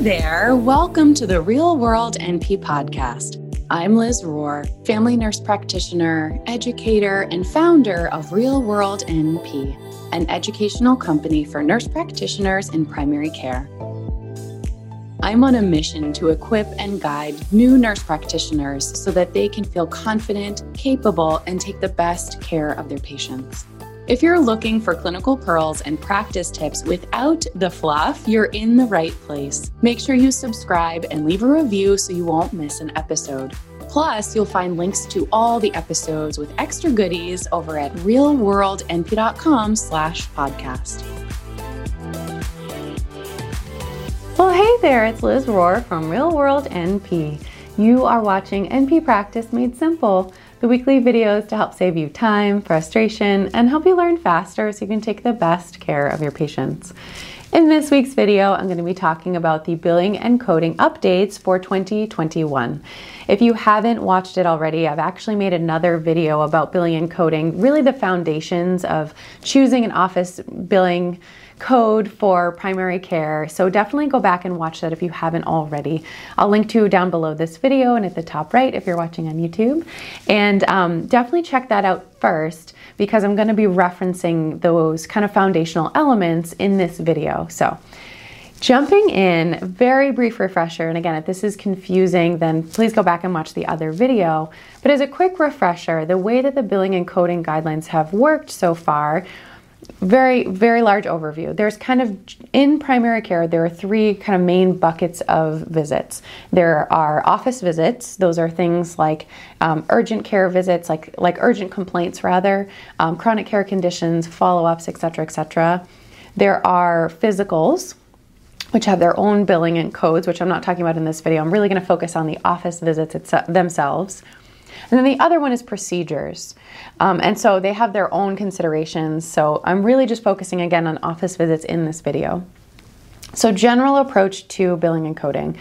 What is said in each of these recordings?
There, welcome to the Real World NP podcast. I'm Liz Rohr, family nurse practitioner, educator, and founder of Real World NP, an educational company for nurse practitioners in primary care. I'm on a mission to equip and guide new nurse practitioners so that they can feel confident, capable, and take the best care of their patients. If you're looking for clinical pearls and practice tips without the fluff, you're in the right place. Make sure you subscribe and leave a review so you won't miss an episode. Plus, you'll find links to all the episodes with extra goodies over at realworldnp.com slash podcast. Well, hey there, it's Liz Rohr from Real World NP. You are watching NP Practice Made Simple the weekly videos to help save you time, frustration, and help you learn faster so you can take the best care of your patients. In this week's video, I'm going to be talking about the billing and coding updates for 2021. If you haven't watched it already, I've actually made another video about billing and coding, really the foundations of choosing an office billing code for primary care. So definitely go back and watch that if you haven't already. I'll link to down below this video and at the top right if you're watching on YouTube. And um, definitely check that out first because I'm going to be referencing those kind of foundational elements in this video. So Jumping in, very brief refresher, and again, if this is confusing, then please go back and watch the other video. But as a quick refresher, the way that the billing and coding guidelines have worked so far very, very large overview. There's kind of, in primary care, there are three kind of main buckets of visits. There are office visits, those are things like um, urgent care visits, like, like urgent complaints rather, um, chronic care conditions, follow ups, etc., etc. There are physicals, which have their own billing and codes, which I'm not talking about in this video. I'm really going to focus on the office visits themselves. And then the other one is procedures. Um, and so they have their own considerations. So I'm really just focusing again on office visits in this video. So, general approach to billing and coding.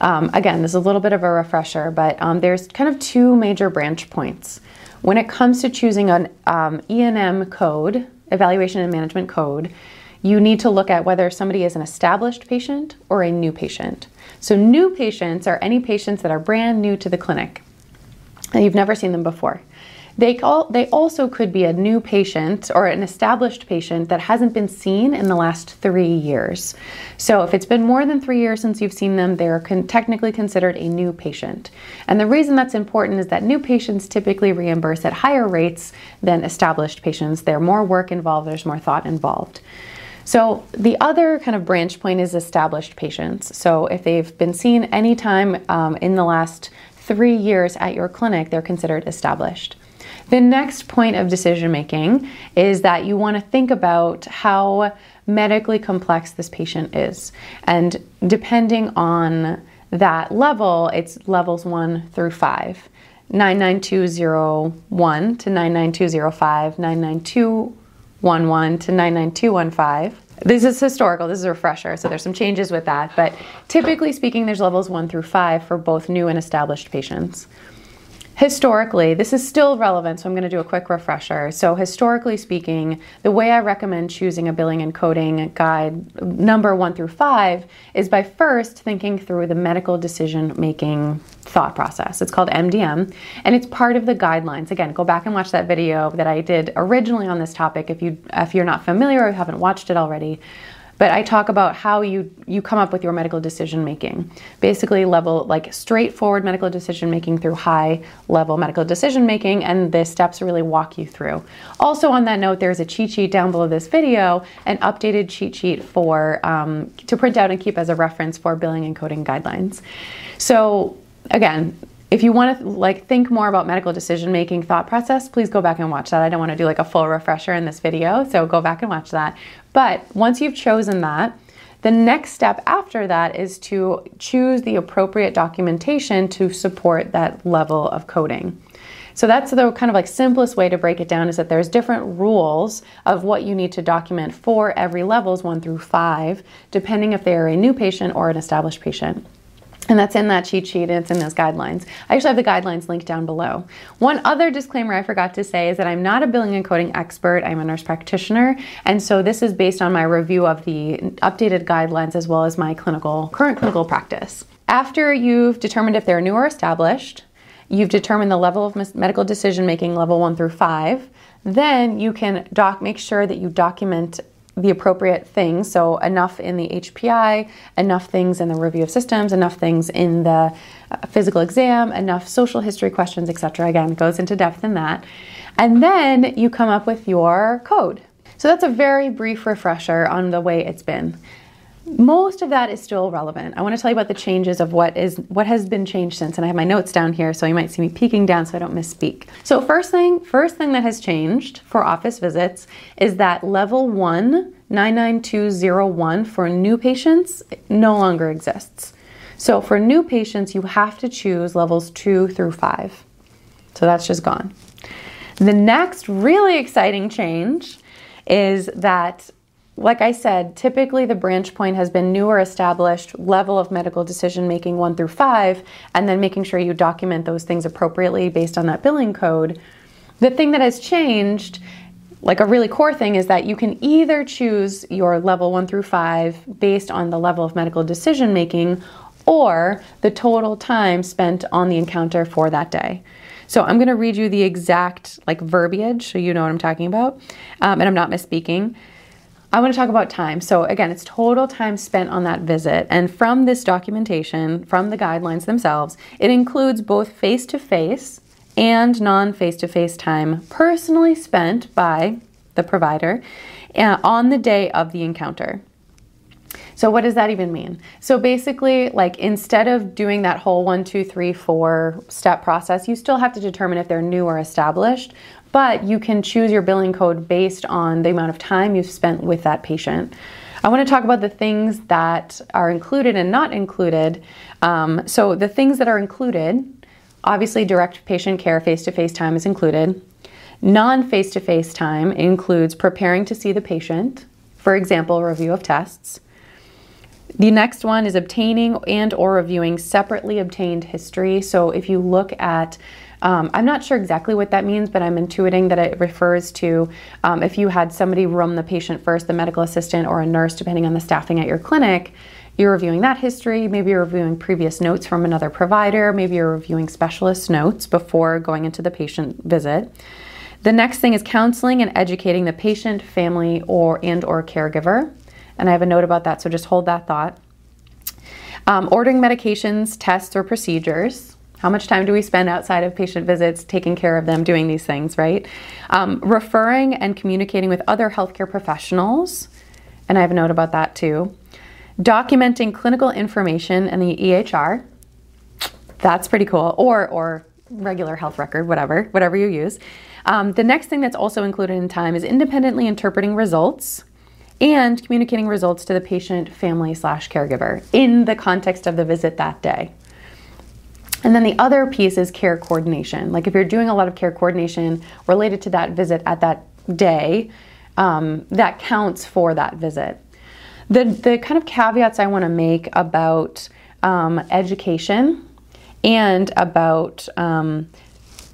Um, again, this is a little bit of a refresher, but um, there's kind of two major branch points. When it comes to choosing an um, E&M code, evaluation and management code, you need to look at whether somebody is an established patient or a new patient. So, new patients are any patients that are brand new to the clinic you've never seen them before. They, call, they also could be a new patient or an established patient that hasn't been seen in the last three years. So, if it's been more than three years since you've seen them, they're con- technically considered a new patient. And the reason that's important is that new patients typically reimburse at higher rates than established patients. There's more work involved, there's more thought involved. So, the other kind of branch point is established patients. So, if they've been seen anytime um, in the last three years at your clinic, they're considered established. The next point of decision making is that you want to think about how medically complex this patient is. And depending on that level, it's levels one through five 99201 to 99205, 99211 to 99215. This is historical, this is a refresher, so there's some changes with that. But typically speaking, there's levels one through five for both new and established patients. Historically, this is still relevant, so I'm going to do a quick refresher. So, historically speaking, the way I recommend choosing a billing and coding guide number one through five is by first thinking through the medical decision making thought process. It's called MDM, and it's part of the guidelines. Again, go back and watch that video that I did originally on this topic if you if you're not familiar or haven't watched it already but I talk about how you you come up with your medical decision making. Basically, level like straightforward medical decision making through high level medical decision making, and the steps really walk you through. Also, on that note, there's a cheat sheet down below this video, an updated cheat sheet for um, to print out and keep as a reference for billing and coding guidelines. So again, if you want to like think more about medical decision making thought process please go back and watch that. I don't want to do like a full refresher in this video so go back and watch that. But once you've chosen that the next step after that is to choose the appropriate documentation to support that level of coding. So that's the kind of like simplest way to break it down is that there's different rules of what you need to document for every levels 1 through 5 depending if they are a new patient or an established patient And that's in that cheat sheet and it's in those guidelines. I actually have the guidelines linked down below. One other disclaimer I forgot to say is that I'm not a billing and coding expert. I'm a nurse practitioner. And so this is based on my review of the updated guidelines as well as my clinical current clinical practice. After you've determined if they're new or established, you've determined the level of medical decision making level 1 through 5, then you can doc make sure that you document the appropriate things. So, enough in the HPI, enough things in the review of systems, enough things in the uh, physical exam, enough social history questions, etc. Again, goes into depth in that. And then you come up with your code. So, that's a very brief refresher on the way it's been most of that is still relevant. I want to tell you about the changes of what is what has been changed since, and I have my notes down here, so you might see me peeking down so I don't misspeak. So first thing, first thing that has changed for office visits is that level one 99201 for new patients no longer exists. So for new patients, you have to choose levels two through five. So that's just gone. The next really exciting change is that like I said, typically the branch point has been newer established level of medical decision making one through five, and then making sure you document those things appropriately based on that billing code. The thing that has changed, like a really core thing, is that you can either choose your level one through five based on the level of medical decision making or the total time spent on the encounter for that day. So I'm going to read you the exact like verbiage so you know what I'm talking about, um, and I'm not misspeaking. I want to talk about time. So, again, it's total time spent on that visit. And from this documentation, from the guidelines themselves, it includes both face to face and non face to face time personally spent by the provider uh, on the day of the encounter. So, what does that even mean? So, basically, like instead of doing that whole one, two, three, four step process, you still have to determine if they're new or established but you can choose your billing code based on the amount of time you've spent with that patient. I want to talk about the things that are included and not included. Um, so, the things that are included obviously, direct patient care face to face time is included. Non face to face time includes preparing to see the patient, for example, review of tests. The next one is obtaining and or reviewing separately obtained history. So if you look at um, I'm not sure exactly what that means, but I'm intuiting that it refers to um, if you had somebody room the patient first, the medical assistant or a nurse, depending on the staffing at your clinic, you're reviewing that history, maybe you're reviewing previous notes from another provider, maybe you're reviewing specialist notes before going into the patient visit. The next thing is counseling and educating the patient, family, or and or caregiver. And I have a note about that, so just hold that thought. Um, ordering medications, tests, or procedures. How much time do we spend outside of patient visits taking care of them, doing these things, right? Um, referring and communicating with other healthcare professionals, and I have a note about that too. Documenting clinical information in the EHR, that's pretty cool, or, or regular health record, whatever, whatever you use. Um, the next thing that's also included in time is independently interpreting results and communicating results to the patient, family, slash caregiver in the context of the visit that day. And then the other piece is care coordination. Like if you're doing a lot of care coordination related to that visit at that day, um, that counts for that visit. The, the kind of caveats I want to make about um, education and about um,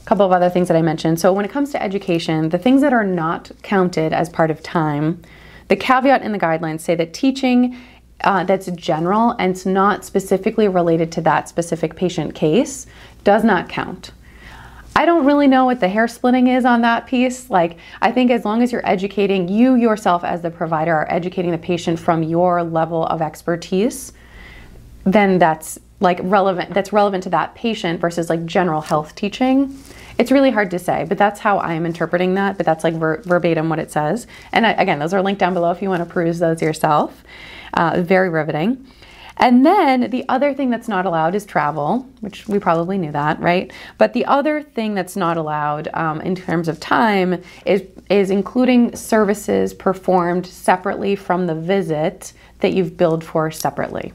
a couple of other things that I mentioned. So, when it comes to education, the things that are not counted as part of time, the caveat in the guidelines say that teaching uh, that's general and it's not specifically related to that specific patient case does not count. I don't really know what the hair splitting is on that piece. Like, I think as long as you're educating, you yourself as the provider are educating the patient from your level of expertise, then that's like relevant, that's relevant to that patient versus like general health teaching. It's really hard to say, but that's how I'm interpreting that. But that's like ver- verbatim what it says. And I, again, those are linked down below if you want to peruse those yourself. Uh, very riveting. And then the other thing that's not allowed is travel, which we probably knew that, right? But the other thing that's not allowed um, in terms of time is is including services performed separately from the visit that you've billed for separately.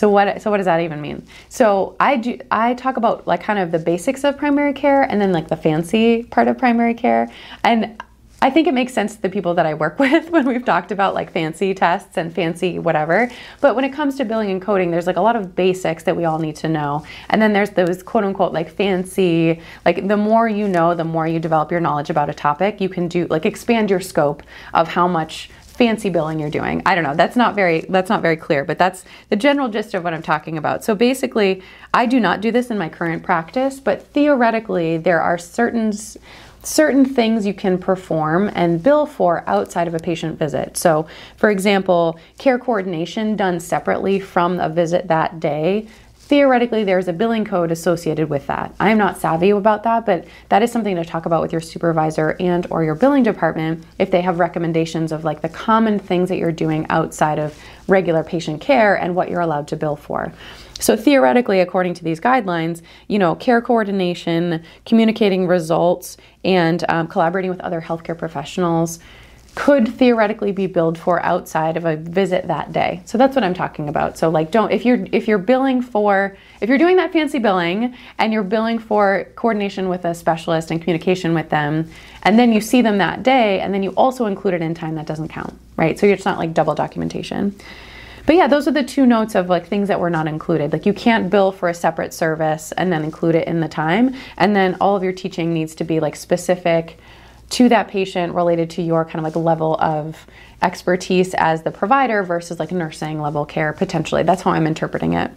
So what so what does that even mean? So I do I talk about like kind of the basics of primary care and then like the fancy part of primary care and I think it makes sense to the people that I work with when we've talked about like fancy tests and fancy whatever. But when it comes to billing and coding, there's like a lot of basics that we all need to know. And then there's those quote unquote like fancy, like the more you know, the more you develop your knowledge about a topic, you can do like expand your scope of how much fancy billing you're doing. I don't know. That's not very that's not very clear, but that's the general gist of what I'm talking about. So basically, I do not do this in my current practice, but theoretically there are certain certain things you can perform and bill for outside of a patient visit. So, for example, care coordination done separately from a visit that day theoretically there's a billing code associated with that. I'm not savvy about that, but that is something to talk about with your supervisor and or your billing department if they have recommendations of like the common things that you're doing outside of regular patient care and what you're allowed to bill for. So theoretically, according to these guidelines, you know, care coordination, communicating results, and um, collaborating with other healthcare professionals could theoretically be billed for outside of a visit that day. So that's what I'm talking about. So like don't if you're if you're billing for if you're doing that fancy billing and you're billing for coordination with a specialist and communication with them and then you see them that day and then you also include it in time that doesn't count, right? So it's not like double documentation. But yeah, those are the two notes of like things that were not included. Like you can't bill for a separate service and then include it in the time. And then all of your teaching needs to be like specific to that patient related to your kind of like level of expertise as the provider versus like nursing level care potentially. That's how I'm interpreting it.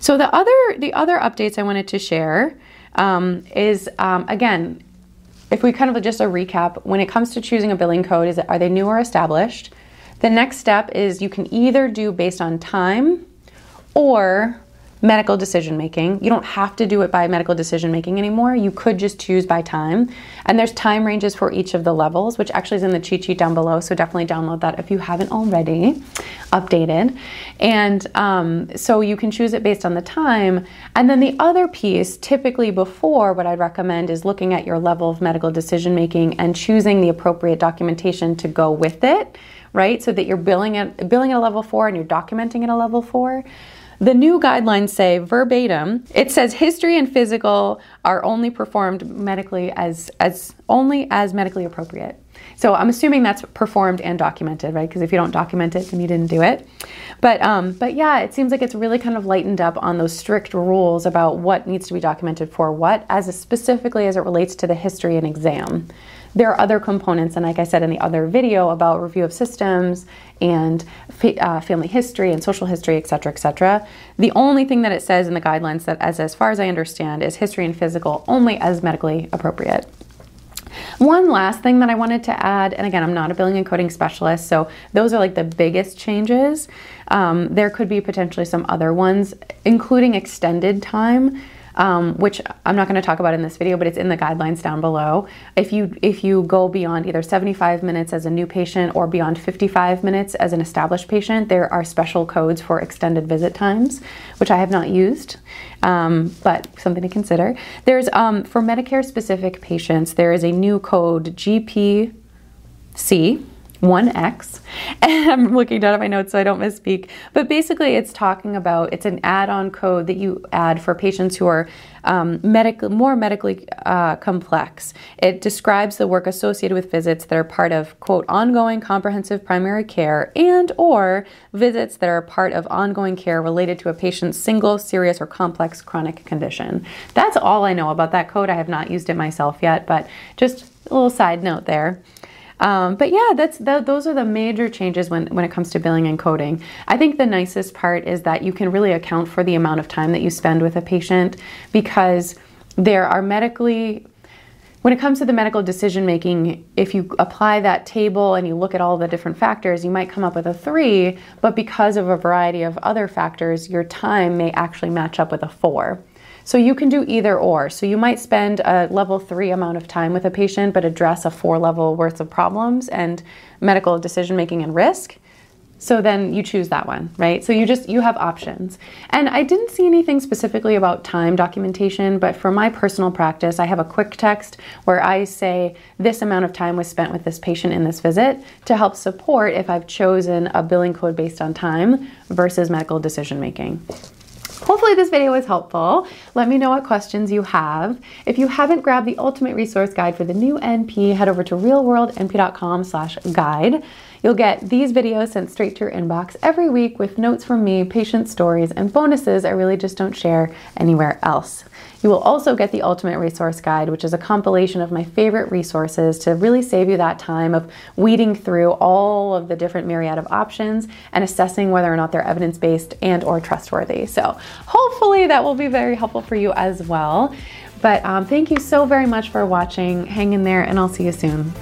So the other the other updates I wanted to share um, is um, again, if we kind of just a recap, when it comes to choosing a billing code, is are they new or established? The next step is you can either do based on time or medical decision making. You don't have to do it by medical decision making anymore. You could just choose by time. And there's time ranges for each of the levels, which actually is in the cheat sheet down below. So definitely download that if you haven't already updated. And um, so you can choose it based on the time. And then the other piece, typically before, what I'd recommend is looking at your level of medical decision making and choosing the appropriate documentation to go with it, right? So that you're billing at billing at a level four and you're documenting at a level four. The new guidelines say verbatim, it says history and physical are only performed medically as, as only as medically appropriate. So I'm assuming that's performed and documented, right? Because if you don't document it, then you didn't do it. But um, but yeah, it seems like it's really kind of lightened up on those strict rules about what needs to be documented for what, as specifically as it relates to the history and exam. There are other components, and like I said in the other video about review of systems and uh, family history and social history, et cetera, et cetera. The only thing that it says in the guidelines that, as, as far as I understand, is history and physical only as medically appropriate. One last thing that I wanted to add, and again, I'm not a billing and coding specialist, so those are like the biggest changes. Um, there could be potentially some other ones, including extended time um, which I'm not going to talk about in this video, but it's in the guidelines down below. If you if you go beyond either 75 minutes as a new patient or beyond 55 minutes as an established patient, there are special codes for extended visit times, which I have not used, um, but something to consider. There's um, for Medicare specific patients, there is a new code GPC 1x and i'm looking down at my notes so i don't misspeak. But basically it's talking about it's an add-on code that you add for patients who are um, medical, more medically uh, complex. It describes the work associated with visits that are part of quote ongoing comprehensive primary care and or visits that are part of ongoing care related to a patient's single serious or complex chronic condition. That's all i know about that code. I have not used it myself yet but just a little side note there um, but yeah, that's those are the major changes when, when it comes to billing and coding. I think the nicest part is that you can really account for the amount of time that you spend with a patient because there are medically when it comes to the medical decision making, if you apply that table and you look at all the different factors, you might come up with a three, but because of a variety of other factors, your time may actually match up with a four. So you can do either or. So you might spend a level three amount of time with a patient, but address a four level worth of problems and medical decision making and risk. So then you choose that one, right? So you just you have options. And I didn't see anything specifically about time documentation, but for my personal practice, I have a quick text where I say this amount of time was spent with this patient in this visit to help support if I've chosen a billing code based on time versus medical decision making. Hopefully this video was helpful. Let me know what questions you have. If you haven't grabbed the ultimate resource guide for the new NP, head over to realworldnp.com slash guide. You'll get these videos sent straight to your inbox every week with notes from me, patient stories, and bonuses I really just don't share anywhere else. You will also get the Ultimate Resource Guide, which is a compilation of my favorite resources to really save you that time of weeding through all of the different myriad of options and assessing whether or not they're evidence-based and or trustworthy. So hopefully that will be very helpful for you as well. But um, thank you so very much for watching. Hang in there and I'll see you soon.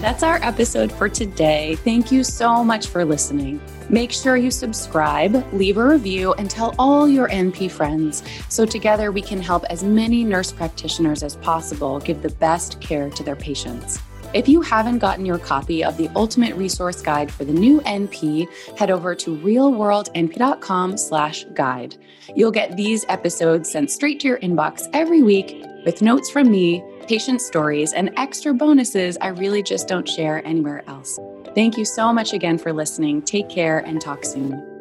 That's our episode for today. Thank you so much for listening. Make sure you subscribe, leave a review, and tell all your NP friends so together we can help as many nurse practitioners as possible give the best care to their patients. If you haven't gotten your copy of the Ultimate Resource Guide for the new NP, head over to realworldnp.com/guide. You'll get these episodes sent straight to your inbox every week with notes from me patient stories, and extra bonuses I really just don't share anywhere else. Thank you so much again for listening. Take care and talk soon.